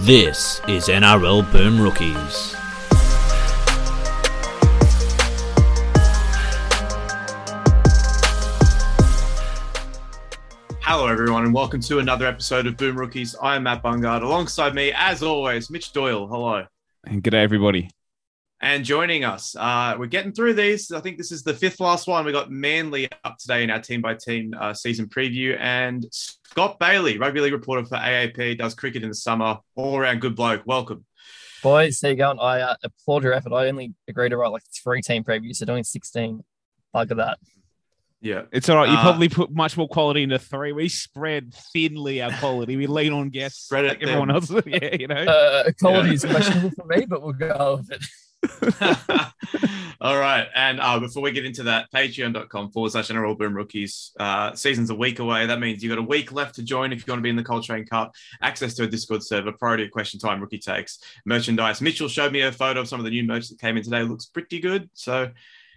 This is NRL Boom Rookies. Hello, everyone, and welcome to another episode of Boom Rookies. I am Matt Bungard. Alongside me, as always, Mitch Doyle. Hello. And good day, everybody. And joining us, uh, we're getting through these. I think this is the fifth last one. We got Manly up today in our team by team uh, season preview, and Scott Bailey, rugby league reporter for AAP, does cricket in the summer. All around good bloke. Welcome. Boys, how you going? I uh, applaud your effort. I only agreed to write like three team previews, so doing 16. Look at that. Yeah. It's all right. You Uh, probably put much more quality into three. We spread thinly our quality. We lean on guests. Spread it like everyone else. yeah, you know. Uh, quality is questionable for me, but we'll go with it. All right. And uh, before we get into that, patreon.com forward slash NRL Boom Rookies. Uh, season's a week away. That means you've got a week left to join if you want to be in the Coltrane Cup. Access to a Discord server, priority question time, rookie takes, merchandise. Mitchell showed me a photo of some of the new merch that came in today. Looks pretty good. So,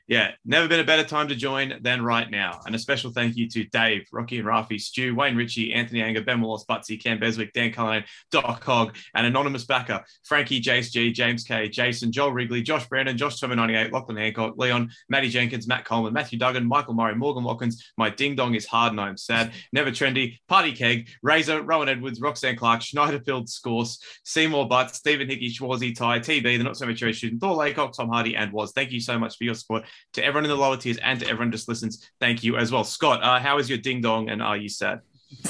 yeah, never been a better time to join than right now. And a special thank you to Dave, Rocky and Rafi, Stu, Wayne Ritchie, Anthony Anger, Ben Wallace, Butsy, Cam Beswick, Dan Cullen, Doc Hogg, and anonymous backer, Frankie, Jace G, James K, Jason, Joel Wrigley, Josh Brandon, Josh Tomer 98, Lachlan Hancock, Leon, Matty Jenkins, Matt Coleman, Matthew Duggan, Michael Murray, Morgan Watkins, My Ding Dong is Hard and I'm Sad, Never Trendy, Party Keg, Razor, Rowan Edwards, Roxanne Clark, Schneiderfield, Scorse, Seymour Butts, Stephen Hickey, Schwarzy, Ty, TB, the Not So Mature Student, Thor Laycock, Tom Hardy, and Was. Thank you so much for your support. To everyone in the lower tiers and to everyone just listens, thank you as well. Scott, uh, how is your ding dong and are you sad?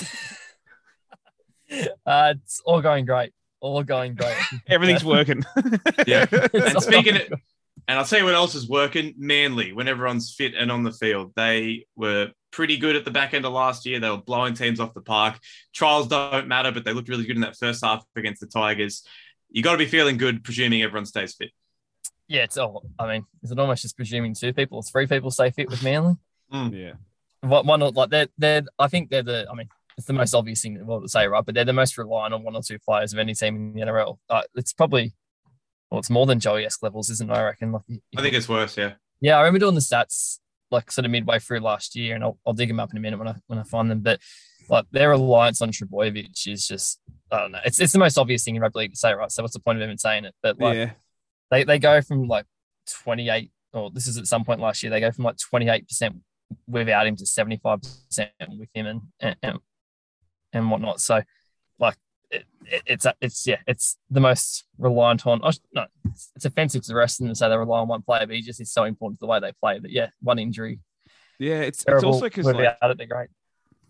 Uh, it's all going great. All going great. Everything's working. Yeah. And speaking of, and I'll tell you what else is working. Manly, when everyone's fit and on the field, they were pretty good at the back end of last year. They were blowing teams off the park. Trials don't matter, but they looked really good in that first half against the Tigers. You got to be feeling good, presuming everyone stays fit. Yeah, it's all. I mean, is it almost just presuming two people, three people stay fit with Manly? yeah. One, one or- like they're, they're, I think they're the, I mean, it's the most obvious thing well, to say, right? But they're the most reliant on one or two players of any team in the NRL. Uh, it's probably, well, it's more than Joey esque levels, isn't it? I reckon. Like, I think it's worse, yeah. Yeah, I remember doing the stats like sort of midway through last year, and I'll, I'll dig them up in a minute when I when I find them. But like their reliance on Trbojevic is just I don't know. It's it's the most obvious thing in rugby league to say, right? So what's the point of even saying it? But like yeah. They they go from like twenty eight, or this is at some point last year, they go from like twenty eight percent without him to seventy five percent with him and and and, and whatnot. So like. It, it, it's it's yeah it's the most reliant on oh, no it's, it's offensive to the rest of them to say they rely on one player but he just is so important to the way they play that yeah one injury Yeah. It's, it's also because like, it great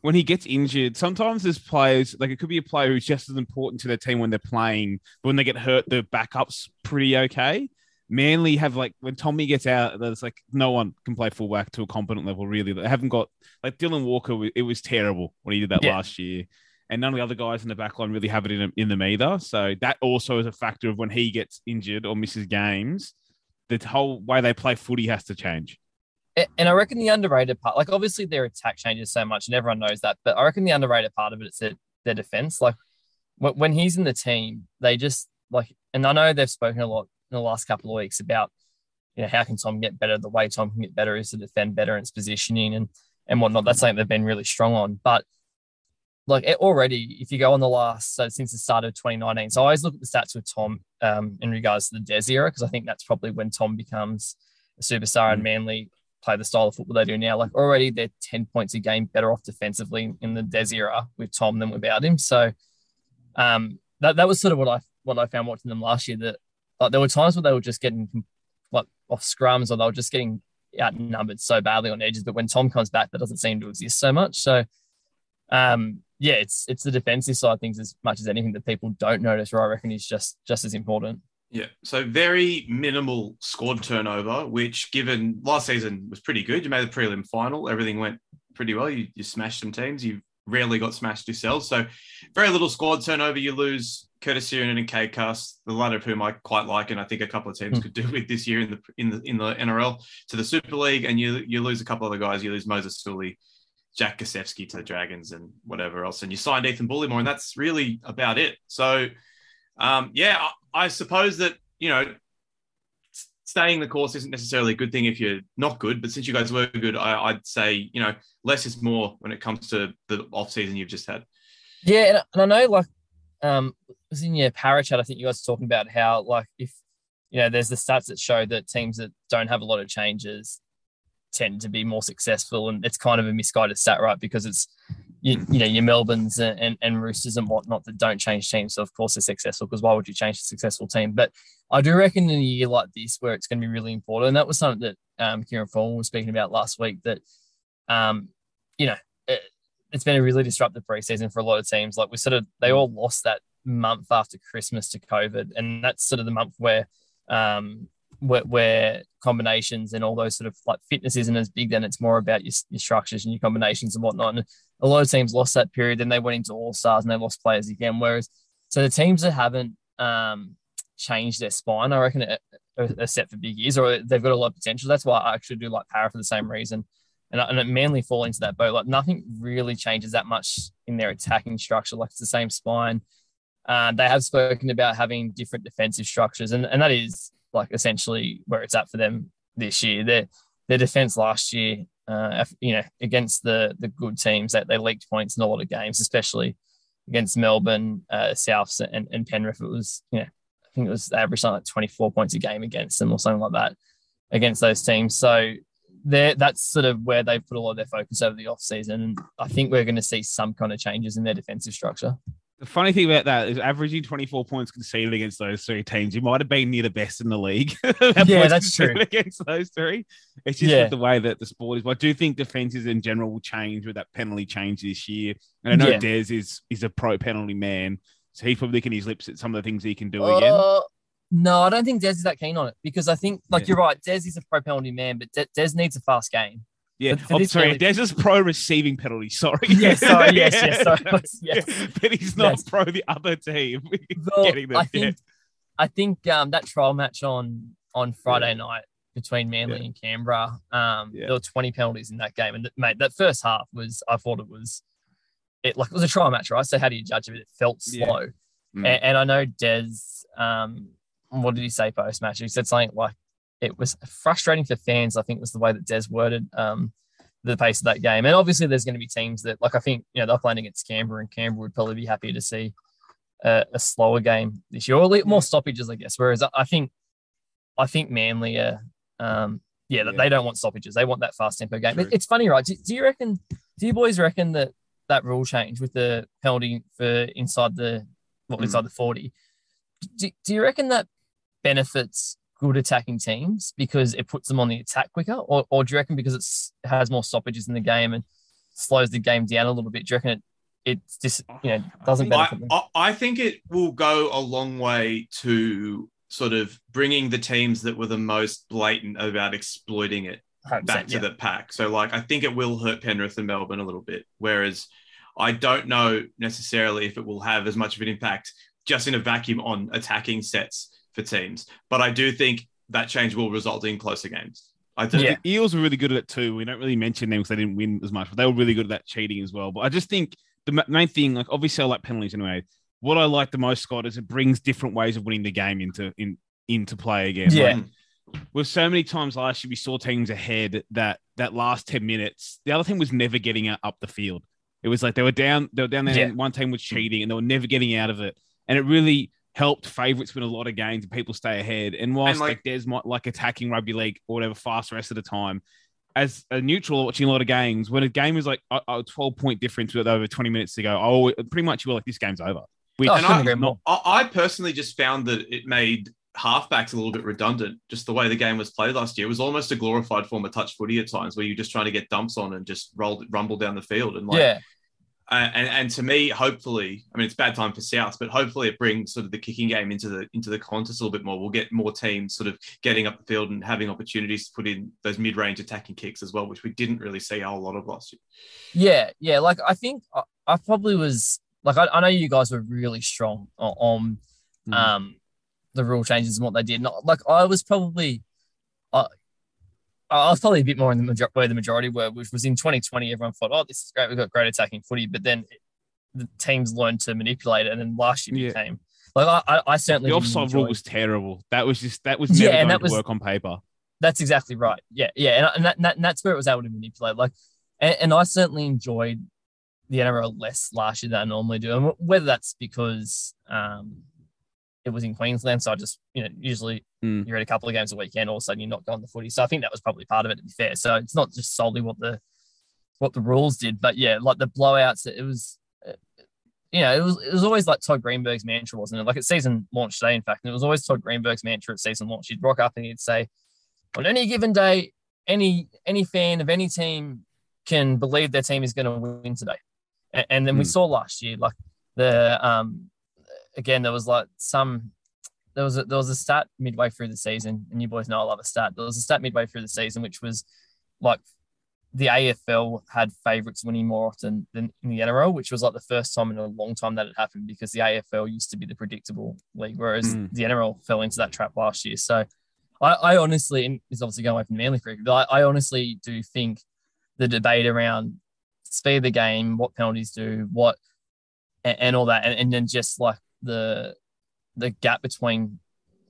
when he gets injured, sometimes there's players like it could be a player who's just as important to their team when they're playing, but when they get hurt, the backup's pretty okay. Manly have like when Tommy gets out, there's like no one can play fullback to a competent level. Really, they haven't got like Dylan Walker. It was terrible when he did that Yeah. last year, and none of the other guys in the back line really have it in them, in them either. So that also is a factor of when he gets injured or misses games. The whole way they play footy has to change. And i reckon the underrated part like obviously their attack changes so much and everyone knows that but i reckon the underrated part of it is their, their defense like when, when he's in the team they just like and i know they've spoken a lot in the last couple of weeks about you know how can tom get better the way tom can get better is to defend better in its positioning and and whatnot that's something they've been really strong on but like already, if you go on the last, so since the start of 2019, so I always look at the stats with Tom um, in regards to the Des era, because I think that's probably when Tom becomes a superstar and Manly play the style of football they do now. Like already they're 10 points a game better off defensively in the Des era with Tom than without him. So um, that, that was sort of what I what I found watching them last year that like there were times where they were just getting like off scrums or they were just getting outnumbered so badly on edges. But when Tom comes back, that doesn't seem to exist so much. So um, yeah, it's it's the defensive side things as much as anything that people don't notice, or I reckon is just just as important. Yeah. So very minimal squad turnover, which given last season was pretty good. You made the prelim final. Everything went pretty well. You, you smashed some teams. You rarely got smashed yourselves. So very little squad turnover. You lose Curtis Sironen and Cade Cust, the latter of whom I quite like, and I think a couple of teams Mm. could do with this year in the in the in the NRL to the Super League, and you you lose a couple of other guys. You lose Moses Suli, Jack Gosiewski to the Dragons, and whatever else, and you signed Ethan Bullemor, and that's really about it. So, um, yeah, I, I suppose that you know. Staying the course isn't necessarily a good thing if you're not good, but since you guys were good, I, I'd say you know less is more when it comes to the off season you've just had. Yeah, and I know like um was in your para chat. I think you guys were talking about how like if you know there's the stats that show that teams that don't have a lot of changes tend to be more successful, and it's kind of a misguided stat, right? Because it's you, you know your Melbournes and, and, and Roosters and whatnot that don't change teams, so of course they're successful. Because why would you change a successful team? But I do reckon in a year like this, where it's going to be really important, and that was something that um, Kieran Foran was speaking about last week. That um, you know, it's been a really disruptive preseason for a lot of teams. Like we sort of, they all lost that month after Christmas to COVID, and that's sort of the month where, um, where, where combinations and all those sort of like fitness isn't as big. Then it's more about your, your structures and your combinations and whatnot. And a lot of teams lost that period. Then they went into All Stars and they lost players again. Whereas, so the teams that haven't um, changed their spine, I reckon, are, are set for big years, or they've got a lot of potential. That's why I actually do like Parra for the same reason and, and it mainly fall into that boat. Like nothing really changes that much in their attacking structure. Like it's the same spine. Uh, they have spoken about having different defensive structures, and, and that is like essentially where it's at for them this year. Their their defense last year, uh, you know, against the the good teams that they leaked points in a lot of games, especially against Melbourne, uh, Souths, and, and Penrith. It was you know I think it was average like 24 points a game against them or something like that against those teams. So there that's sort of where they've put a lot of their focus over the off season. And I think we're going to see some kind of changes in their defensive structure. The funny thing about that is averaging 24 points conceded against those three teams. You might have been near the best in the league. yeah, that's true. Against those three. It's just yeah. the way that the sport is. But I do think defenses in general will change with that penalty change this year. And I know yeah. Des is is a pro penalty man. So he's probably licking his lips at some of the things he can do uh, again. No, I don't think Des is that keen on it because I think, like, yeah. you're right, Des is a pro penalty man, but De- Des needs a fast game. Yeah, I'm sorry. Des is pro receiving penalty. Sorry. Yes, sorry. Yes, yes, sorry. Yes. but he's not yes. pro the other team. Well, I think, I think um, that trial match on on Friday yeah. night between Manly yeah. and Canberra, um, there were 20 penalties in that game, and mate, that first half was, I thought it was, it like it was a trial match, right? So how do you judge it? It felt slow, mm. and, and, I know Des. Um, what did he say post match? He said something like it was frustrating for fans. I think was the way that Des worded um, the pace of that game. And obviously, there's going to be teams that, like I think, you know, they're playing against Canberra, and Canberra would probably be happy to see a, a slower game this year, or more stoppages, I guess. Whereas I think, I think Manly are, um, yeah, yeah, they don't want stoppages. They want that fast tempo game. It, it's funny, right? Do, do you reckon? Do you boys reckon that that rule change with the penalty for inside the well, inside mm. the forty? Do, do you reckon that benefits good attacking teams because it puts them on the attack quicker, or, or do you reckon because it has more stoppages in the game and slows the game down a little bit? Do you reckon it it's just you know doesn't benefit I, I think it will go a long way to sort of bringing the teams that were the most blatant about exploiting it back to yeah. the pack. So like I think it will hurt Penrith and Melbourne a little bit, whereas I don't know necessarily if it will have as much of an impact just in a vacuum on attacking sets for teams. But I do think that change will result in closer games. I think Yeah. The Eels were really good at it too. We don't really mention them because they didn't win as much, but they were really good at that cheating as well. But I just think the main thing, like obviously I like penalties anyway. What I like the most, Scott, is it brings different ways of winning the game into in into play again. Yeah. Like, with so many times last year we saw teams ahead that that last 10 minutes, the other team was never getting out up the field. It was like they were down, they were down there, yeah. and one team was cheating and they were never getting out of it. And it really helped favourites win a lot of games and people stay ahead. And whilst and like, like there's like attacking rugby league or whatever fast rest of the time, as a neutral watching a lot of games, when a game is like a, a 12 point difference with over 20 minutes to go, oh, pretty much you were like, this game's over. Which, oh, I, not, I personally just found that it made halfbacks a little bit redundant. Just the way the game was played last year it was almost a glorified form of touch footy at times, where you're just trying to get dumps on and just roll rumble down the field. And like, yeah, uh, and, and to me, hopefully, I mean, it's bad time for South, but hopefully it brings sort of the kicking game into the into the contest a little bit more. We'll get more teams sort of getting up the field and having opportunities to put in those mid range attacking kicks as well, which we didn't really see a whole lot of last year. Yeah, yeah. Like I think I, I probably was like I, I, know you guys were really strong on, on mm. um the rule changes and what they did. Not like I was probably. Uh, I was probably a bit more in the major- where the majority were, which was in 2020. Everyone thought, "Oh, this is great. We've got great attacking footy," but then the teams learned to manipulate it, and then last year yeah. became like I, I certainly the offside rule was terrible. That was just that was never yeah, and that was, work on paper. That's exactly right. Yeah, yeah, and, and, that, and, that's where it was able to manipulate. Like, and, and I certainly enjoyed the NRL less last year than I normally do, and whether that's because um, it was in Queensland, so I just you know usually Mm. you're at a couple of games a weekend, all of a sudden you're not going to footy. So I think that was probably part of it. To be fair, so it's not just solely what the what the rules did, but yeah, like the blowouts, it was. uh, You know, it was it was always like Todd Greenberg's mantra, wasn't it? Like at season launch day, in fact, and it was always Todd Greenberg's mantra at season launch. He'd rock up and he'd say, "On any given day, any any fan of any team can believe their team is going to win today." And, and then we Hmm. saw last year, like the um, again, there was like some there was a, there was a stat midway through the season, and you boys know I love a stat. There was a stat midway through the season, which was like the AFL had favourites winning more often than in the NRL, which was like the first time in a long time that it happened because the AFL used to be the predictable league, whereas Mm. the NRL fell into that trap last year. So I, I honestly, and it's obviously going away from Manly cricket, but I, I honestly do think the debate around speed of the game, what penalties do, what, and, and all that, and, and then just like the the gap between.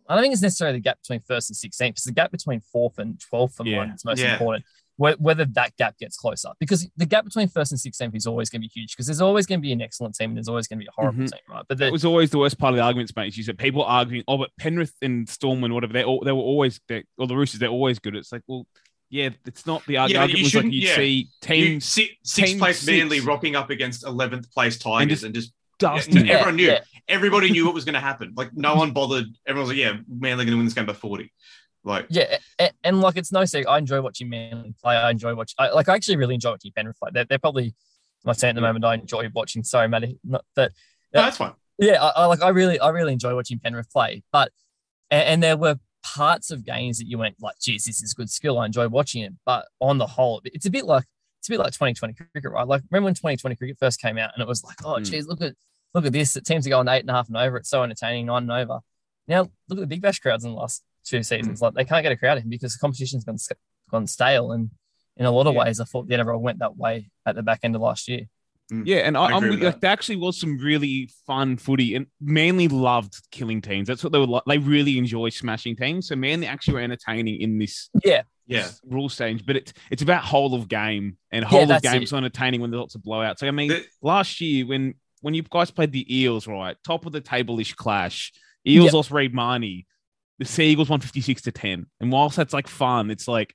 I don't think it's necessarily the gap between first and 16th. It's the gap between fourth and 12th for Yeah. mine. It's most Yeah. important. Whether that gap gets closer, because the gap between first and 16th is always going to be huge. Because there's always going to be an excellent team and there's always going to be a horrible Mhm. team, right? But That was always the worst part of the arguments, mate. You said people arguing, oh, but Penrith and Storm and whatever, they all they were always they or the Roosters, they're always good. It's like, well, yeah, it's not the arg- Yeah, argument. you was like you'd yeah. see You, teams si- sixth team place six. Manly rocking up against 11th place Tigers just and just, dusting. Yeah, everyone knew. Yeah. everybody knew what was going to happen. Like no one bothered. Everyone was like, "Yeah, Manly going to win this game by 40." Like, Yeah, and, and like it's no secret. I enjoy watching Manly play. I enjoy watching. I, like I actually really enjoy watching Penrith play. They're, they're probably my team at the moment. I enjoy watching. Sorry, Matty, not that. no, that's fine. Yeah, I, I like. I really, I really enjoy watching Penrith play. But and, and there were parts of games that you went like, "Geez, this is good skill." I enjoy watching it. But on the whole, it's a bit like it's a bit like 2020 cricket, right? Like remember when 2020 cricket first came out and it was like, "Oh, Mm. geez, look at look at this. The teams are going eight and a half and over. It's so entertaining, nine and over." Now look at the Big Bash crowds in the last two seasons. Hmm. Like they can't get a crowd in because the competition's gone gone stale. And in a lot of Yeah. ways, I thought the NRL went that way at the back end of last year. Hmm. Yeah, and I, I I'm agree with, with like there actually was some really fun footy, and Manly loved killing teams. That's what they were like. They really enjoy smashing teams. So Manly actually were entertaining in this Yeah, Yeah, rule change, but it's it's about whole of game and whole of that's game it. is entertaining when there's lots of blowouts. Like, I mean, The- last year when when you guys played the Eels, right, top of the table ish clash, Eels Yep. lost Reed Mahoney, the Seagulls won 56 to 10. And whilst that's like fun, it's like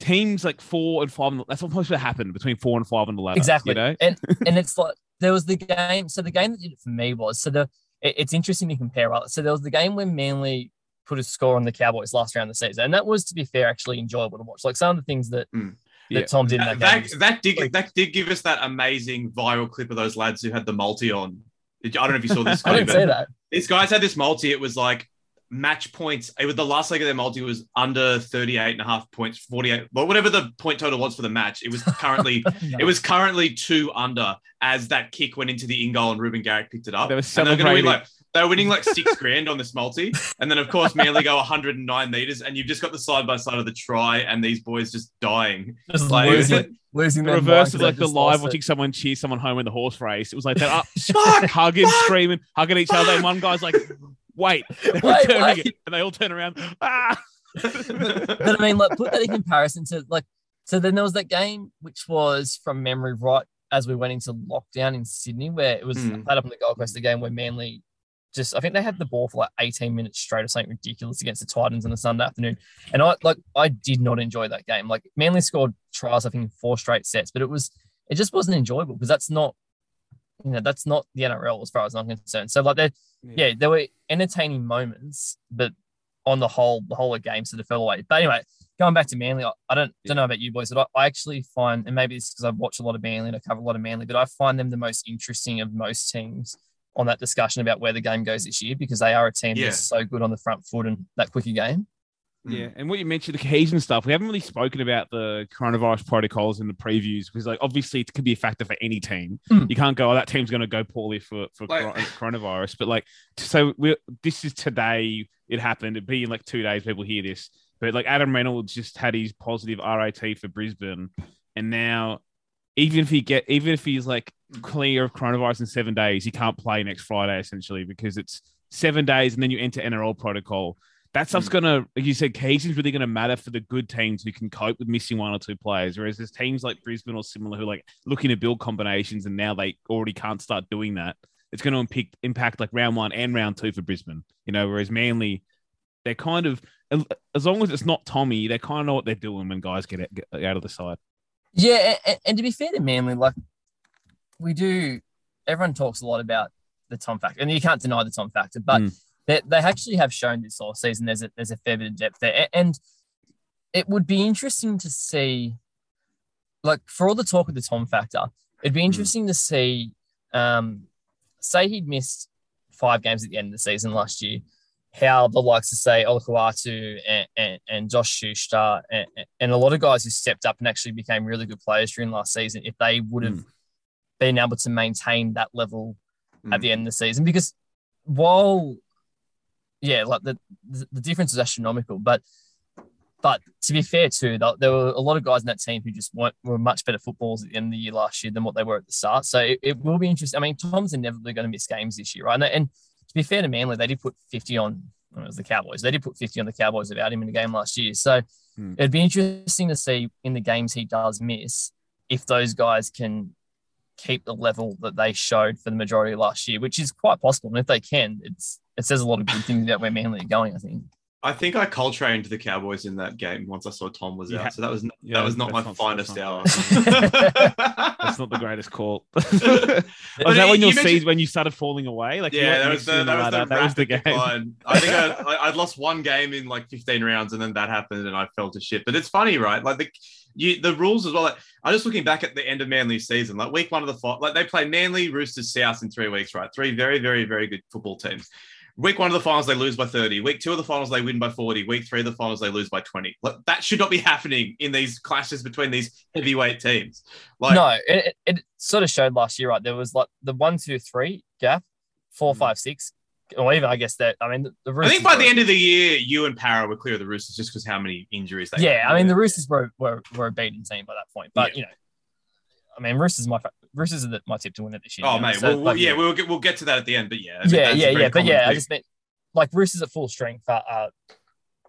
teams like four and five, that's supposed to happen between four and five and the ladder. exactly. You know? And and it's like there was the game. So the game that did it for me was so the it- it's interesting to compare. Right? So there was the game when Manly put a score on the Cowboys last round of the season, and that was to be fair actually enjoyable to watch. Like some of the things that Mm. That Yeah. Tom did in that, that, game. that, did like- that did give us that amazing viral clip of those lads who had the multi on. I don't know if you saw this. I didn't but say that. These guys had this multi. It was like match points. It was the last leg of their multi was under 38 and a half points, 48, well, whatever the point total was for the match. It was currently it was currently two under as that kick went into the in goal and Reuben Garrick picked it up. They were and they're gonna win celebrating. like they were winning like six grand on this multi. And then of course Manly go 109 meters and you've just got the side by side of the try and these boys just dying. just Like, losing, like- losing the reverse of like the live lost it. watching someone cheer someone home in the horse race. It was like that up, Fuck! hugging, Fuck! screaming, hugging each other. And one guy's like, wait, Wait, wait. it. And they all turn around. Ah! but I mean, like, put that in comparison to like, so then there was that game which was from memory right as we went into lockdown in Sydney, where it was Hmm. played up on the Gold Coast, the game where Manly just, I think they had the ball for like 18 minutes straight or something ridiculous against the Titans on a Sunday afternoon. And I like, I did not enjoy that game. Like, Manly scored tries, I think, in four straight sets, but it was, it just wasn't enjoyable because that's not, you know, that's not the NRL as far as I'm concerned. So, like, there, yeah, there were entertaining moments, but on the whole, the whole of the game sort of fell away. But anyway, going back to Manly, I, I don't don't know about you boys, but I, I actually find, and maybe it's because I've watched a lot of Manly and I cover a lot of Manly, but I find them the most interesting of most teams on that discussion about where the game goes this year because they are a team Yeah. that's so good on the front foot and that quicker game. Yeah, and what you mentioned, the cohesion stuff, we haven't really spoken about the coronavirus protocols in the previews because, like, obviously it could be a factor for any team. Mm. You can't go, oh, that team's going to go poorly for for Like- coronavirus. But like, so we this is today. It happened. It'd be in like two days. People hear this, but like Adam Reynolds just had his positive RAT for Brisbane, and now even if he get even if he's like clear of coronavirus in seven days, he can't play next Friday essentially because it's seven days, and then you enter NRL protocol. That stuff's Mm. gonna, like you said, cohesion's really gonna matter for the good teams who can cope with missing one or two players. Whereas there's teams like Brisbane or similar who like looking to build combinations and now they already can't start doing that. It's going to impact impact like round one and round two for Brisbane. You know, whereas Manly, they're kind of as long as it's not Tommy, they kind of know what they're doing when guys get out of the side. Yeah, and, and to be fair to Manly, like we do, everyone talks a lot about the Tom factor, and you can't deny the Tom factor, but Mm. they, they actually have shown this all season. There's a there's a fair bit of depth there, and it would be interesting to see, like for all the talk of the Tom factor, it'd be interesting to see, um, say he'd missed five games at the end of the season last year. How the likes of say Olakau'atu and, and, and Josh Schuster and, and a lot of guys who stepped up and actually became really good players during last season, if they would have hmm. been able to maintain that level at hmm. the end of the season, because while yeah, like the the, difference is astronomical, but but to be fair too, th- there were a lot of guys in that team who just weren't were much better footballers at the end of the year last year than what they were at the start. So it, it will be interesting. I mean, Tom's inevitably going to miss games this year, right? And, and to be fair to Manly, they did put 50 on it was the Cowboys. They did put 50 on the Cowboys without him in the game last year. So Hmm. it'd be interesting to see in the games he does miss if those guys can keep the level that they showed for the majority of last year, which is quite possible. And if they can, it's it says a lot of good things about where Manly are going, I think. I think I coltraneed the Cowboys in that game once I saw Tom was Yeah. out. So that was Yeah, that was not my that's finest that's hour. That's not the greatest call. was that when you your mentioned- when you started falling away? Like yeah, that was the that was the, that was the game. decline. I think I, I, I'd lost one game in like 15 rounds, and then that happened, and I fell to shit. But it's funny, right? Like the you, the rules as well. Like, I'm just looking back at the end of Manly's season. Like week one of the fight, like they play Manly, Roosters, South in three weeks, right? Three very, very, very good football teams. Week one of the finals, they lose by 30. Week two of the finals, they win by 40. Week three of the finals, they lose by 20. Like, that should not be happening in these clashes between these heavyweight teams. Like, no, it, it, sort of showed last year, right? There was like the one, two, three gap, four, Mhm. five, six, or even I guess that. I mean, the, the I think by the end of the year, you and Parra were clear of the Roosters just because how many injuries they yeah. I mean, the Roosters were, were were a beaten team by that point, but Yeah. you know, I mean, Roosters is my Roosters are the, my tip to win it this year. Oh, you know, mate. so, well, like, yeah, we'll get, we'll get to that at the end, but yeah. Yeah, yeah, yeah. But common yeah, I just meant like Roosters at full strength are, are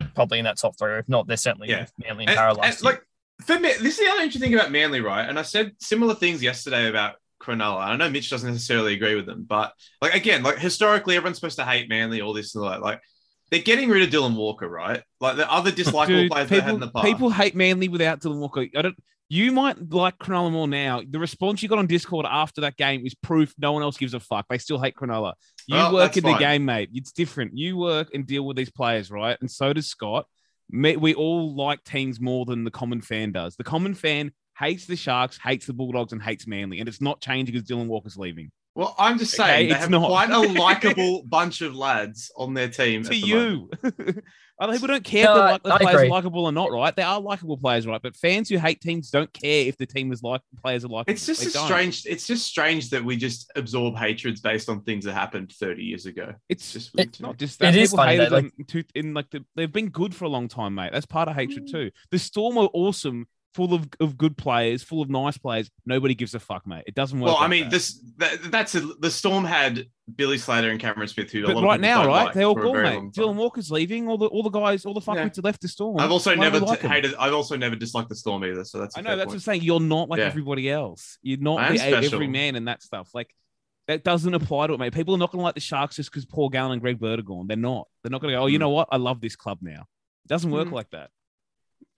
uh, probably in that top three, if not, they're certainly Yeah. with Manly and, And- Parra last year. like for me, this is the other interesting thing about Manly, right? And I said similar things yesterday about Cronulla. I know Mitch doesn't necessarily agree with them, but like again, like historically, everyone's supposed to hate Manly, all this and all that. Like they're getting rid of Dylan Walker, right? Like the other dislikable Dude, players they had in people, the past. people hate Manly without Dylan Walker. I don't. You might like Cronulla more now. The response you got on Discord after that game is proof no one else gives a fuck. They still hate Cronulla. You Well, work in the fine. game, mate. It's different. You work and deal with these players, right? And so does Scott. Me- We all like teams more than the common fan does. The common fan hates the Sharks, hates the Bulldogs, and hates Manly, and it's not changing because Dylan Walker's leaving. Well, I'm just Okay, saying they it's have not. quite a likable bunch of lads on their team. to the you. Other people don't care No, if the, like, the I players agree. are likable or not, right? They are likable players, right? But fans who hate teams don't care if the team is like players are likable. It's just a strange. It's just strange that we just absorb hatreds based on things that happened 30 years ago. It's just just weird it's to me. not just that. It is People funny hated that, them to, in like the, they've been good for a long time, mate. That's part of hatred hmm. too. The Storm were awesome, full of, of good players, full of nice players. Nobody gives a fuck, mate. It doesn't work. Well, I mean, that. this that, that's a, the Storm had Billy Slater and Cameron Smith, who a But lot right people now, right? like they all for gone, mate. Dylan Walker's leaving. All the all the guys, all the Yeah. fuckwits have left the Storm. I've also Why never like t- hated. I've also never disliked the Storm either. So that's. I know fair that's what point. I'm saying. You're not like Yeah. everybody else. You're not the, every man and that stuff. Like that doesn't apply to it, mate. People are not going to like the Sharks just because Paul Gallen and Greg Bird are gone. They're not. They're not going to go. Oh, you Mm. know what? I love this club now. It doesn't work Mm. like that.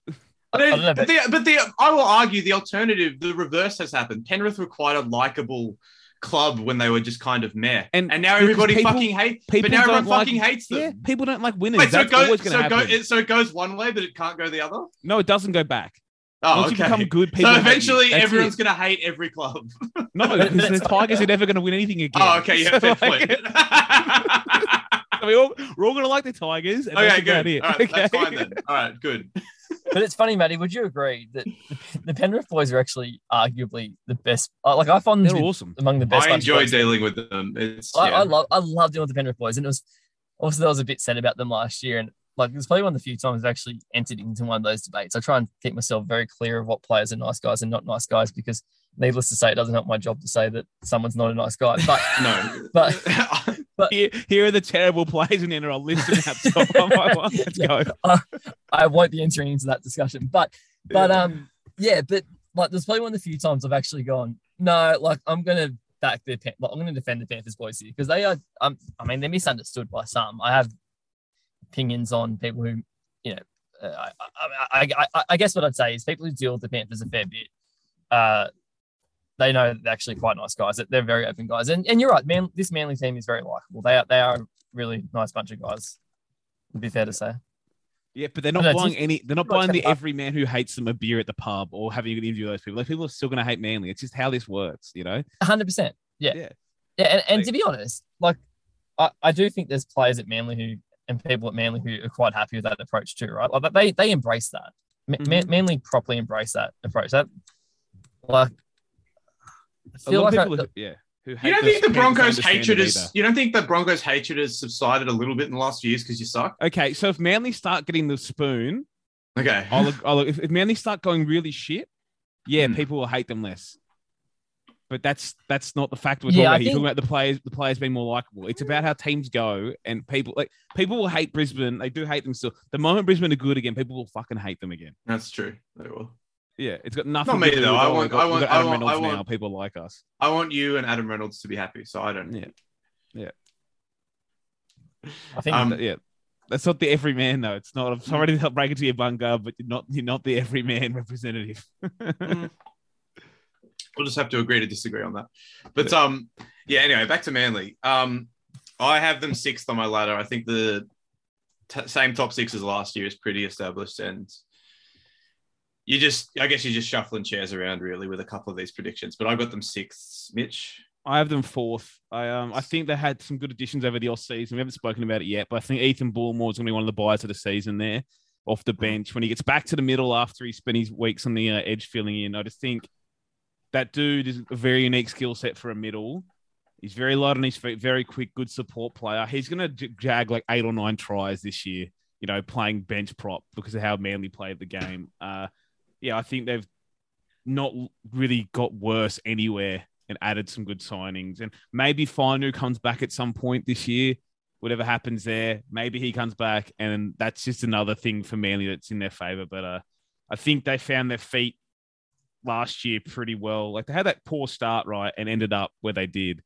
I don't know, But, but- the, but the I will argue the alternative, the reverse has happened. Penrith were quite a likable club when they were just kind of meh, And and, now everybody people- fucking hates. People But now everyone like- fucking hates them. Yeah, people don't like winners. Wait, so That's it goes, always so, go, it, so it goes one way, but it can't go the other. no, it doesn't go back. Oh, Once okay. you become good, people so hate you. eventually, everyone's it. going to hate every club. no, because the Tigers are never going to win anything again. Oh, okay, yeah, So, fair like, point. we all, we're all going to like the Tigers. And okay, good. it. All right, that's fine then. All right, good. But it's funny, Matty. Would you agree that the, the Penrith boys are actually arguably the best? Like I find them They're awesome. among the best. I enjoy boys. dealing with them. It's I, yeah. I love I love dealing with the Penrith boys, and it was also there was a bit sad about them last year, and like it was probably one of the few times I've actually entered into one of those debates. I try and keep myself very clear of what players are nice guys and not nice guys because needless to say, it doesn't help my job to say that someone's not a nice guy. But No. but Here, here are the terrible plays in NRL. List them out top one by. Let's Yeah. go. I won't be entering into that discussion. But but um yeah, but like there's probably one of the few times I've actually gone, no, like I'm gonna back the Pan- like, I'm gonna defend the Panthers boys here because they are um I mean they're misunderstood by some. I have opinions on people who, you know, uh, I, I, I, I guess what I'd say is people who deal with the Panthers a fair bit, uh, they know they're actually quite nice guys. That they're very open guys, and and you're right, man. This Manly team is very likable. They are they are a really nice bunch of guys. Would be fair to say. Yeah, but they're not No, buying just- any. They're not buying the every man who hates them a beer at the pub or having an interview with those people. Like people are still going to hate Manly. It's just how this works, you know. hundred percent. Yeah. Yeah. Yeah. And, and Like- to be honest, like I, I do think there's players at Manly who and people at Manly who are quite happy with that approach too, right? Like they they embrace that. Mhm. Manly properly embrace that approach. That like A feel lot like of I- people, who- yeah, who hate You don't think the Broncos hatred it is? either. You don't think the Broncos hatred has subsided a little bit in the last few years because you suck? Okay, so if Manly start getting the spoon, Okay. I'll, I'll, if, if Manly start going really shit, yeah, Hmm. people will hate them less. But that's that's not the fact we're Yeah, talking I about. You're think- talking about the players, the players being more likable. It's about how teams go, and people like people will hate Brisbane. They do hate them still. The moment Brisbane are good again, people will fucking hate them again. That's true. They will. Yeah, it's got nothing. Not me, to do though. with, I oh, want- we've got, I want- got I Adam want- I Reynolds now. People like us. I want you and Adam Reynolds to be happy, so I don't. Yeah. yeah. I think Um, But yeah, that's not the everyman though. It's not. I'm sorry to help break it to you, Bunga, but you're not. You're not the everyman representative. We'll just have to agree to disagree on that. But um, yeah. Anyway, back to Manly. Um, I have them sixth on my ladder. I think the t- same top six as last year is pretty established, and you just, I guess, you're just shuffling chairs around really with a couple of these predictions. But I've got them sixth. Mitch. I have them fourth. I um I think they had some good additions over the off season. We haven't spoken about it yet, but I think Ethan Bullemor is going to be one of the buyers of the season there, off the bench when he gets back to the middle after he spent his weeks on the uh, edge filling in. I just think that dude is a very unique skill set for a middle. He's very light on his feet, very quick, good support player. He's going to jag like eight or nine tries this year. You know, playing bench prop because of how Manly played the game. Uh, yeah, I think they've not really got worse anywhere and added some good signings. And maybe Fainu comes back at some point this year. Whatever happens there, maybe he comes back, and that's just another thing for Manly that's in their favor. But uh, I think they found their feet last year pretty well. Like they had that poor start, right, and ended up where they did.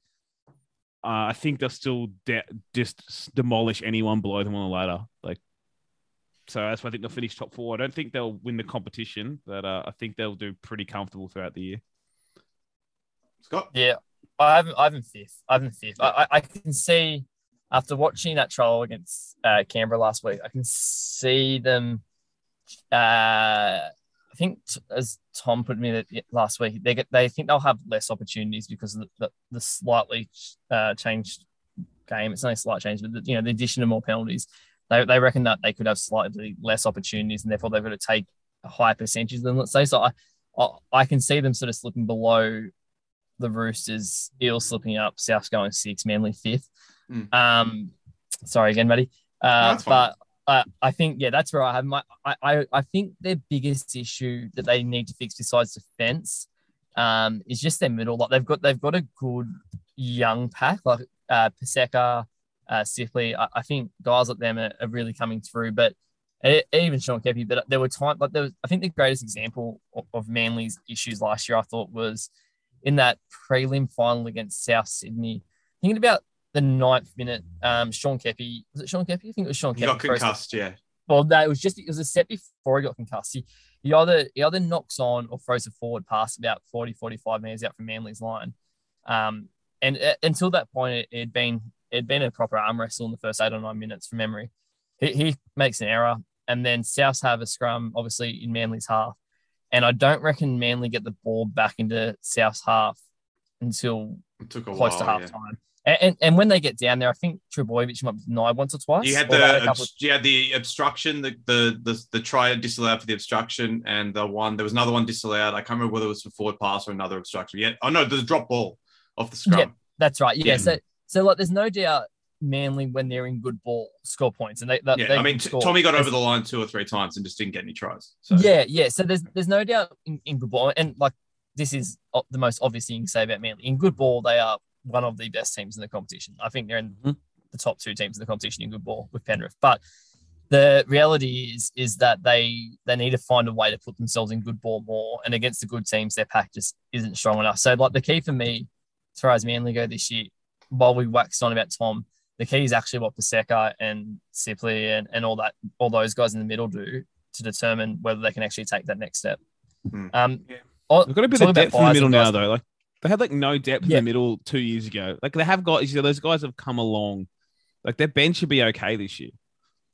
Uh, I think they'll still de- just demolish anyone below them on the ladder. Like, so that's why I think they'll finish top four. I don't think they'll win the competition, but uh, I think they'll do pretty comfortable throughout the year. Scott. Yeah, I haven't. I haven't fifth. I haven't fifth. I, I, I can see after watching that trial against uh, Canberra last week, I can see them. Uh, I think t- as Tom put me that last week, they get they think they'll have less opportunities because of the, the, the slightly uh, changed game. It's only a slight change, but the, you know the addition of more penalties, they, they reckon that they could have slightly less opportunities, and therefore they've got to take a higher percentage than let's say. So I I, I can see them sort of slipping below the Roosters, Eels slipping up, South's going six, Manly fifth. Mm. Um, sorry again, buddy. Uh, fine. but uh, I think yeah, that's where I have my. I, I I think their biggest issue that they need to fix besides defense, um, is just their middle. Like they've got they've got a good young pack like uh, Paseka, uh. I, I think guys like them are, are really coming through, but. e- Even Sean Keppie, but there were times like there was. I think the greatest example of, of Manly's issues last year, I thought, was in that prelim final against South Sydney. Thinking about the ninth minute, um, Sean Keppie was it Sean Keppie? I think it was Sean He Keppie. got concussed. Yeah. Well, no, it was just it was a set before he got concussed. He, he either he either knocks on or throws a forward pass about 40, 45 meters out from Manly's line. Um, and uh, until that point, it had been it'd been a proper arm wrestle in the first eight or nine minutes from memory. He, he makes an error, and then Souths have a scrum, obviously in Manly's half. And I don't reckon Manly get the ball back into South's half until took a close while. to half yeah. time. And, and, and when they get down there, I think Trbojevic might be denied once or twice. You had or they had a the couple obst- you had the obstruction, the the the, the try disallowed for the obstruction, and the one there was another one disallowed. I can't remember whether it was for forward pass or another obstruction. Yeah, oh no, there's a drop ball off the scrum. Yeah. That's right. Yeah. Yeah. So so like there's no doubt Manly when they're in good ball score points and they, they Yeah, they I mean, score. Tommy got over the line two or three times and just didn't get any tries. So Yeah, yeah. So there's there's no doubt in, in good ball and like this is the most obvious thing you can say about Manly. In good ball, they are one of the best teams in the competition. I think they're in Mhm. the top two teams in the competition in good ball with Penrith. But the reality is is that they they need to find a way to put themselves in good ball more. And against the good teams, their pack just isn't strong enough. So like the key for me, as far as Manly go this year, while we waxed on about Tom, the key is actually what Paseka and Sipley and, and all that all those guys in the middle do to determine whether they can actually take that next step. Hmm. Um, Yeah. They've got a bit talk of depth in the middle now, guys- though. Like they had like no depth in the middle two years ago. Like they have got you know, those guys have come along. Like their bench should be okay this year.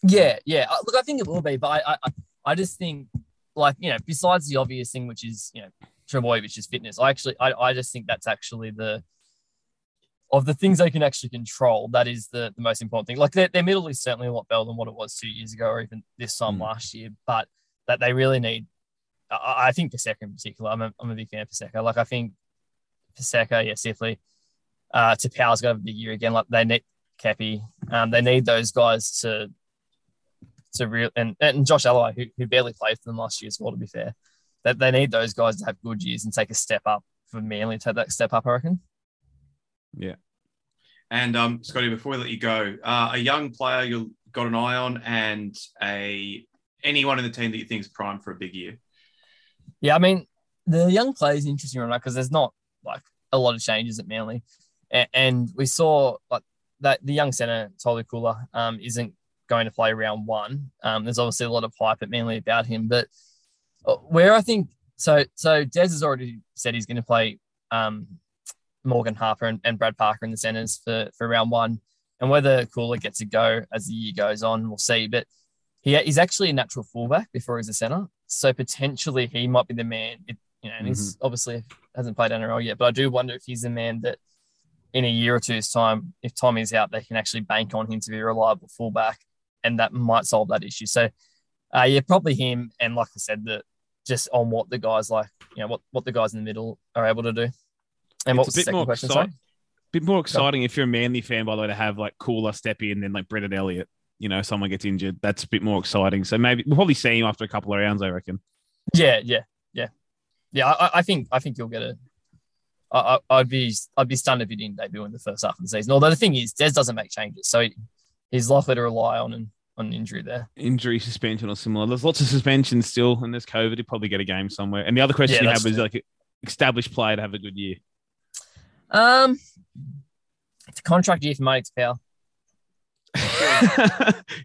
Yeah, yeah. Uh, Look, I think it will be, but I, I, I just think, like you know, besides the obvious thing, which is you know, Trbojevic's fitness, I actually, I, I just think that's actually the of the things they can actually control. That is the, the most important thing. Like their, their middle is certainly a lot better than what it was two years ago, or even this time Mm. last year. But that they really need. I, I think Paseka in particular. I'm a, I'm a big fan of Paseka. Like I think Paseka, yeah, Sipley, uh, Taupau's got a big year again. Like they need Keppie. Um, they need those guys to to real and, and Josh Alloy, who, who barely played for them last year as well, to be fair. That they need those guys to have good years and take a step up for Manly to take that step up, I reckon. And um, Scotty, before we let you go, uh, a young player you've got an eye on, and a anyone in the team that you think is primed for a big year. Yeah, I mean, the young players is interesting right now because there's not like a lot of changes at Manly. And, and we saw like that the young centre, Tolu Koula, um, isn't going to play round one. Um, there's obviously a lot of hype at Manly about him, but uh, where I think so, so Des has already said he's going to play um, Morgan Harper and, and Brad Parker in the centres for, for round one. And whether Koula gets a go as the year goes on, we'll see. But he, he's actually a natural fullback before he's a centre. So potentially he might be the man, it, you know, and he's obviously hasn't played NRL yet, but I do wonder if he's the man that in a year or two's time, if Tommy's out, they can actually bank on him to be a reliable fullback and that might solve that issue. So, uh, yeah, probably him. And like I said, that just on what the guys like, you know, what, what the guys in the middle are able to do. And what was the a bit second more question? bit more exciting if you're a Manly fan, by the way, to have like cooler Steppy and then like Brendan Elliot. You know, someone gets injured. That's a bit more exciting. So maybe we'll probably see him after a couple of rounds. I reckon. Yeah, yeah, yeah, yeah. I, I think I think you'll get a. I, I'd be I'd be stunned if he didn't debut in the first half of the season. Although the thing is, Des doesn't make changes, so he's likely to rely on an on injury there. Injury, suspension, or similar. There's lots of suspensions still, and there's COVID. He'd probably get a game somewhere. And the other question Yeah, you is true. like established player to have a good year. Um, it's a contract year for Mike Powell.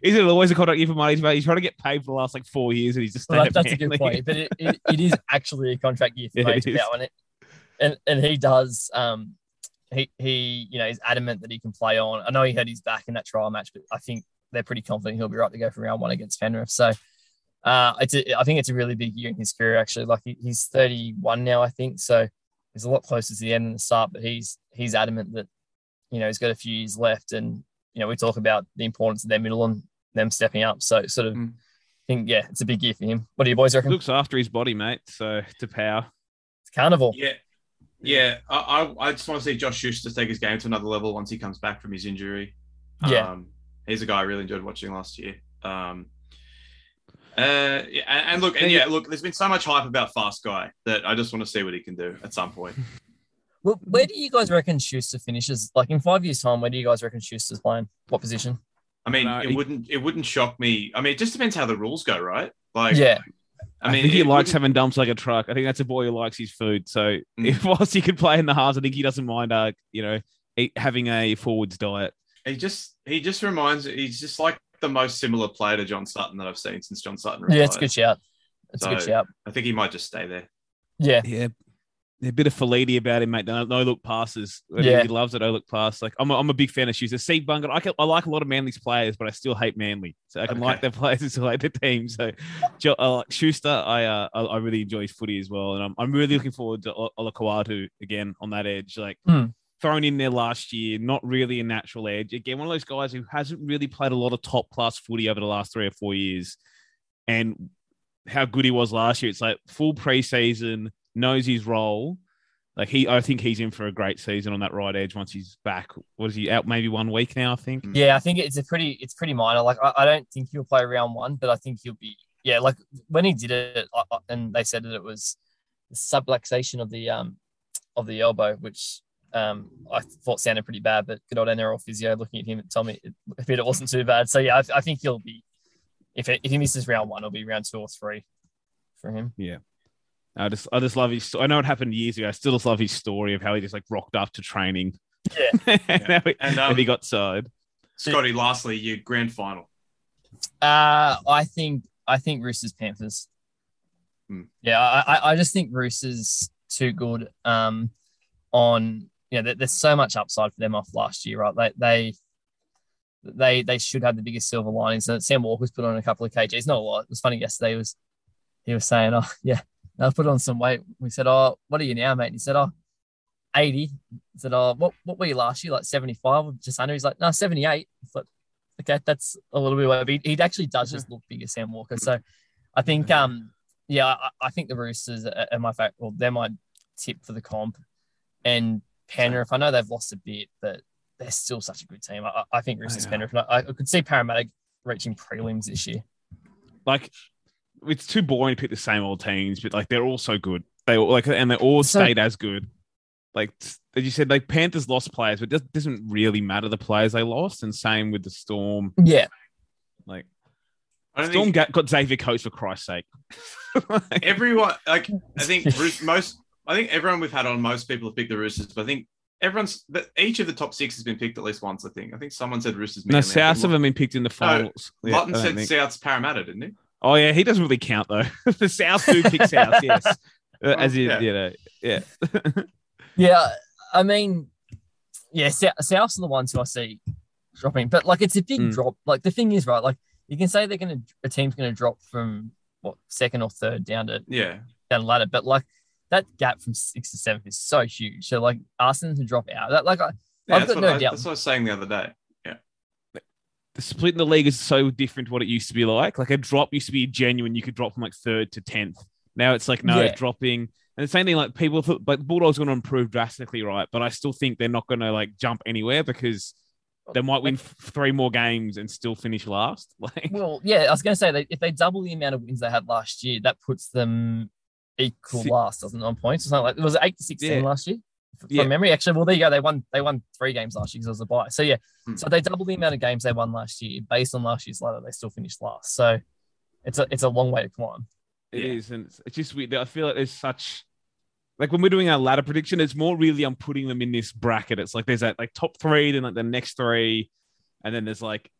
is it always a contract year for money? He's trying to get paid for the last like four years, and he's just well, that, that's a good point, but it, it, it is actually a contract year for Yeah, is. And, it, and and he does. Um, he he, you know, is adamant that he can play on. I know he had his back in that trial match, but I think they're pretty confident he'll be right to go for round one against Penrith. So. Uh, it's a, I think it's a really big year in his career. Actually, like he, he's 31 now, I think. So he's a lot closer to the end than the start. But he's he's adamant that you know he's got a few years left, and you know we talk about the importance of their middle and them stepping up. So sort of Mm. think yeah, it's a big year for him. What do you boys reckon? Looks after his body, mate. So to power. It's carnival. Yeah. Yeah, I, I, I just want to see Josh Schuster take his game to another level once he comes back from his injury. Yeah. Um, he's a guy I really enjoyed watching last year. Um, uh, yeah, and, and look, and yeah, look, there's been so much hype about Fast Guy that I just want to see what he can do at some point. Well, where do you guys reckon Schuster finishes? Like in five years' time, where do you guys reckon Schuster's playing? What position? I mean, No, it he- wouldn't it wouldn't shock me. I mean, it just depends how the rules go, right? Like, Yeah. I I, mean, think he likes wouldn't- having dumps like a truck. I think that's a boy who likes his food. So Mm. if whilst he could play in the halves, I think he doesn't mind. Uh, you know, eat, having a forwards diet. He just he just reminds he's just like the most similar player to John Sutton that I've seen since John Sutton. Yeah, it's a good shout. It's a good shout. I think he might just stay there. Yeah. Yeah. A bit of Felidi about him, mate. No, no look passes. Yeah. He loves it. No look pass. Like I'm a, I'm a big fan of Schuster. Steve Bungan. I, can, I like a lot of Manly's players, but I still hate Manly. So I can Okay. like their players and still hate their team. So Jo- I like Schuster, I, uh, I I really enjoy his footy as well, and I'm, I'm really looking forward to Ol- Olakau'atu again on that edge. Like Hmm. Thrown in there last year, not really a natural edge. Again, one of those guys who hasn't really played a lot of top class footy over the last three or four years, and how good he was last year. It's like full preseason, knows his role. Like he, I think he's in for a great season on that right edge once he's back. Was he out maybe one week now? I think. Yeah, I think it's a pretty it's pretty minor. Like I, I don't think he'll play round one, but I think he'll be yeah. Like when he did it, and they said that it was subluxation of the um of the elbow, which um I thought sounded pretty bad, but good old NRL physio looking at him and told me it, it wasn't too bad. So yeah, I, I think he'll be if it, if he misses round one, it'll be round two or three for him. Yeah. I just I just love his. I know it happened years ago. I still just love his story of how he just like rocked up to training. Yeah. and, how he, And, and um, he got signed. Scotty, lastly, your grand final. Uh, I think I think Roosters Panthers. Hmm. Yeah, I, I- I just think Roosters too good. Um, on you know, there's so much upside for them off last year, right? They they they they should have the biggest silver linings. And Sam Walker's put on a couple of kgs, not a lot. It was funny yesterday. He was he was saying, oh yeah, I put on some weight. We said, oh, what are you now, mate? And he said, oh. 80. I said, Oh, what, what were you last year? Like 75 just under? He's like, No, 78. It's like, okay, that's a little bit. But he, he actually does just look bigger, Sam Walker. So I think, um, yeah, I, I think the Roosters are, are my fact. Well, they're my tip for the comp. And Penrith, I know they've lost a bit, but they're still such a good team. I, I think Roosters know. Penrith. and I, I could see Parramatta reaching prelims this year. Like it's too boring to pick the same old teams, but like they're all so good. They all like and they all So- stayed as good. Like as you said, like Panthers lost players, but it does- doesn't really matter the players they lost. And same with the Storm. Yeah, Like I Storm think got, got Xavier Coates for Christ's sake. Like, everyone like I think most I think everyone we've had on most people have picked the Roosters, but I think everyone's but each of the top six has been picked at least once. I think. I think someone said Roosters. no, Manly. I South think have them been picked in the finals. Yeah, Lutton I said think. South's Parramatta, didn't he? Oh yeah, he doesn't really count though. the South do pick South, yes. Uh, As in, Yeah. you know, yeah. yeah. I mean, yeah, Sou- Souths are the ones who I see dropping, but like it's a big Mm. drop. Like the thing is, right? Like you can say they're gonna a team's gonna drop from what second or third down to Yeah. down the ladder, but like that gap from six to seven is so huge. So like asking them to drop out, that like I, Yeah, I've that's, got what no I, doubt. that's what I was saying the other day. Yeah, the split in the league is so different to what it used to be like. Like a drop used to be genuine. You could drop from like third to tenth. Now it's like no Yeah. it's dropping. And the same thing, like people thought, like Bulldogs going to improve drastically, right? But I still think they're not going to like jump anywhere because they might win f- three more games and still finish last. Like, Well, yeah, I was going to say that if they double the amount of wins they had last year, that puts them equal Si- last, doesn't it, on points? Or something like was it eight to sixteen Yeah. last year? From Yeah. memory, actually, well, there you go. They won. They won three games last year because it was a bye. So yeah, Hmm. so they doubled the amount of games they won last year. Based on last year's ladder, they still finished last. So it's a it's a long way to climb. It is, Yeah. and it's, it's just weird. I feel like there's such like when we're doing our ladder prediction, it's more really I'm putting them in this bracket. It's like there's that like top three, then like the next three, and then there's like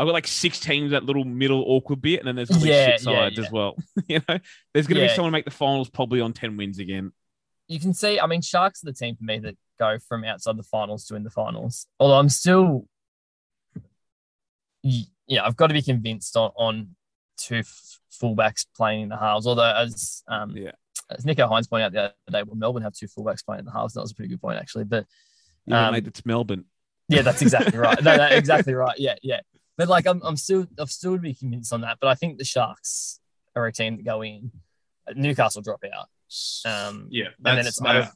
I've got like six teams that little middle awkward bit, and then there's be Yeah, shit sides yeah. as well. you know, there's gonna be Yeah. someone make the finals probably on ten wins again. You can see. I mean, Sharks are the team for me that go from outside the finals to in the finals. Although I'm still, yeah, I've got to be convinced on on two f- fullbacks playing in the halves. Although as um, Yeah. as Nico Hines pointed out the other day, well, Melbourne have two fullbacks playing in the halves. That was a pretty good point actually. But Yeah, Um, mate, it's Melbourne. yeah, that's exactly right. No, no, exactly right. Yeah, yeah. But like, I'm, I'm still, I've still to be convinced on that. But I think the Sharks are a team that go in. Newcastle drop out. Um, Yeah. And then it's a I, of-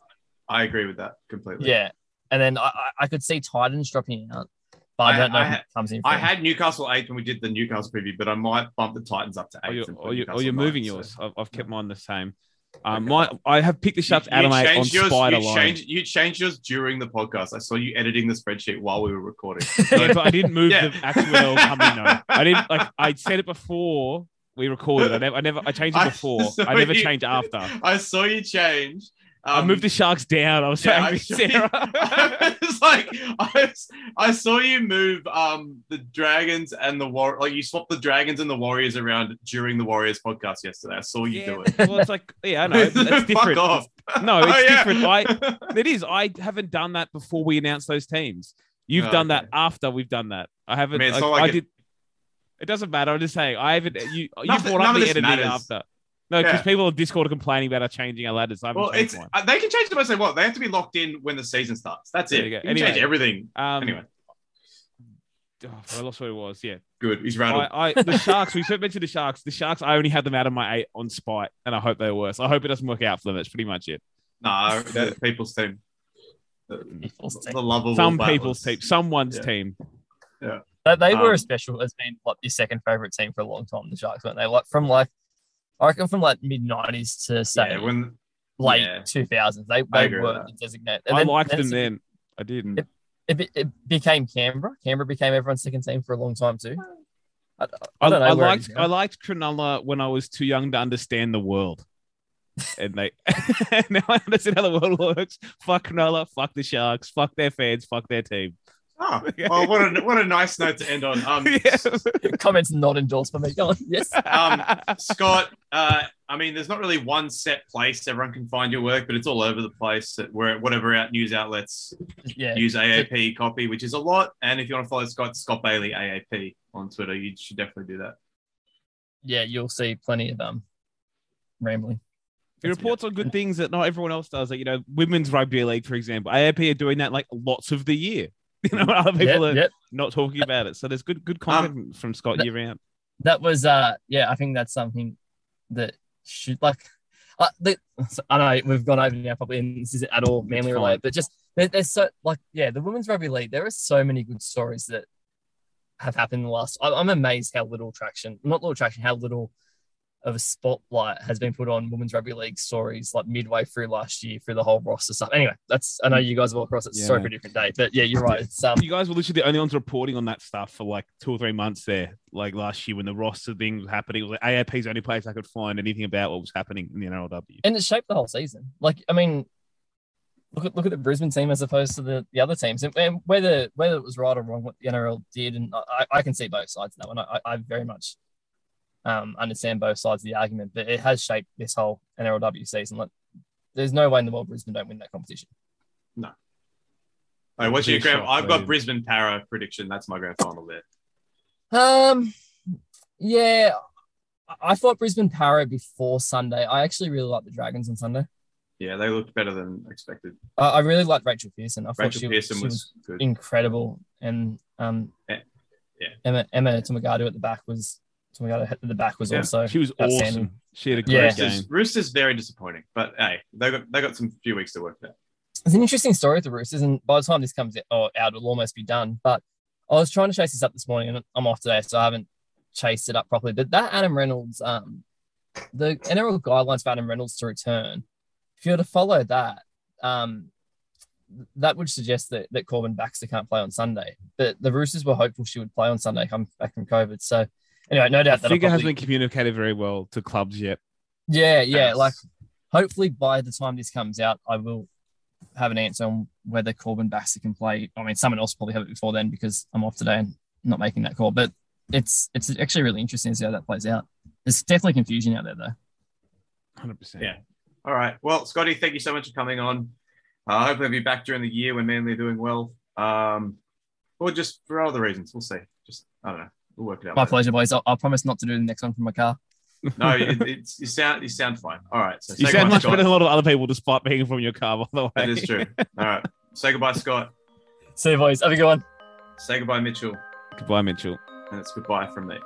I agree with that completely. Yeah, and then I, I, I could see Titans dropping out, but I, I- don't know I who had- comes in. I had Newcastle eighth when we did the Newcastle preview, but I might bump the Titans up to Or eighth. you're, and put or you, or Newcastle you're ninth, moving so- yours. I've, I've kept mine the same. Um, Okay. my I have picked out of my on yours, Spider you changed, you changed yours during the podcast. I saw you editing the spreadsheet while we were recording. Yeah, but I didn't move Yeah. the actual company note. I didn't like. I said it before we recorded. I never. I never. I changed it before. saw I never you- changed after. I saw you change. I Um, moved the Sharks down. I was yeah, trying I, to Sarah. I was like, I, was- I saw you move um the dragons and the war, like you swapped the dragons and the warriors around during the Warriors podcast yesterday. I saw you yeah, do it. well, it's like yeah, I know Fuck different. off. No, it's Oh, yeah. different. I it is. I haven't done that before we announced those teams. You've Oh, done that after we've done that. I haven't. I mean, like, like I it- did. It doesn't matter. I'm just saying. I haven't. You you brought up the editing matters. after. No, because Yeah. people on Discord are complaining about us changing our ladders. I Well, it's mine. uh, they can change them most they want. They have to be locked in when the season starts. That's There it. you You go. can Anyway. change everything. Um, Anyway, oh, I lost what it was. Yeah. good. He's rattled. I, I the Sharks. We should mention the Sharks. The Sharks. I only had them out of my eight on spite, and I hope they're worse. I hope it doesn't work out for them. That's pretty much it. no, the people's team. The, People's team. the lovable Some battlers. people's team, someone's Yeah. team. They, they were Um, a special has been like your second favorite team for a long time. The Sharks weren't they? Like from like I reckon from like mid nineties to say Yeah, when late Yeah. 2000s. They, they were that. the designated. And I then- liked then them then. I did. It- It, it became Canberra. Canberra became everyone's second team for a long time too. I, I I, don't know. I liked I liked Cronulla when I was too young to understand the world. And they now I understand how the world works. Fuck Cronulla, fuck the Sharks, fuck their fans, fuck their team. Oh, well, what a what a nice note to end on. Um, Yeah. Comments not endorsed by me. Go on. Yes. um, Scott, uh, I mean, there's not really one set place everyone can find your work, but it's all over the place. At where whatever out news outlets Yeah. use AAP copy, which is a lot. And if you want to follow Scott, Scott Bailey AAP on Twitter, you should definitely do that. Yeah. You'll see plenty of um rambling. He reports on good things that not everyone else does. Like, you know, women's rugby league, for example. AAP are doing that like lots of the year. You know, other people Yep, are yep. not talking about it. So there's good good content from Scott that- year round. That was uh yeah. I think that's something that should like. Uh, the, I know we've gone over now probably, and this isn't at all manly related, but just there, there's so like yeah, the women's rugby league. There are so many good stories that have happened in the last. I, I'm amazed how little traction, not little traction, how little of a spotlight has been put on women's rugby league stories like midway through last year through the whole roster stuff. Anyway, that's I know you guys are all across. It's a story Yeah. for a different day, but yeah, you're right. It's um You guys were literally the only ones reporting on that stuff for like two or three months there. Like last year when the roster thing was happening, it was like AAP's the only place I could find anything about what was happening in the NRLW. and it shaped the whole season. Like, I mean, look at look at the Brisbane team as opposed to the, the other teams, and, and whether whether it was right or wrong what the NRL did, and I, I can see both sides of that one. I, I very much um, understand both sides of the argument, but it has shaped this whole NRLW season. Like, there's no way in the world Brisbane don't win that competition. No. All right, what's your grand? shot, I've got please. Brisbane Parra prediction. That's my grand final there. Um, yeah, I- I thought Brisbane Parra before Sunday. I actually really like the Dragons on Sunday. Yeah, they looked better than expected. I, I really liked Rachael Pearson. I thought Rachael she, Pearson she was good. incredible. And um, Yeah. Yeah. Emma Emma Tonegato at the back was Tonegato at the back was Yeah. also She was awesome. She had a great Yeah. game. Roosters, Roosters very disappointing, but hey, they got they got some few weeks to work that. It's an interesting story with the Roosters, and by the time this comes out, out, it'll almost be done. But I was trying to chase this up this morning, and I'm off today, so I haven't chased it up properly. But that Adam Reynolds, um, the NRL guidelines for Adam Reynolds to return, if you were to follow that, um, that would suggest that, that Corban Baxter can't play on Sunday. But the Roosters were hopeful she would play on Sunday, come back from COVID. So anyway, no doubt that Figure hasn't been communicated very well to clubs yet. yeah, yeah. Yes. Like, hopefully by the time this comes out, I will have an answer on whether Corban Baxter can play. I mean, someone else will probably have it before then because I'm off today and not making that call. But it's it's actually really interesting to see how that plays out. There's definitely confusion out there though. 100%. Yeah. All right. Well, Scotty, thank you so much for coming on. Uh, hopefully, I'll be back during the year when Manly are doing well, um, or just for other reasons. We'll see. Just I don't know. We'll work it out. My later. pleasure, boys. I'll, I'll promise not to do the next one from my car. No, it, it's you sound you sound fine. All right. So You sound much Scott. better than a lot of other people despite being from your car, by the way. That is true. All right. Say goodbye, Scott. See you, boys. Have a good one. Say goodbye, Mitchell. Goodbye, Mitchell. And it's goodbye from me.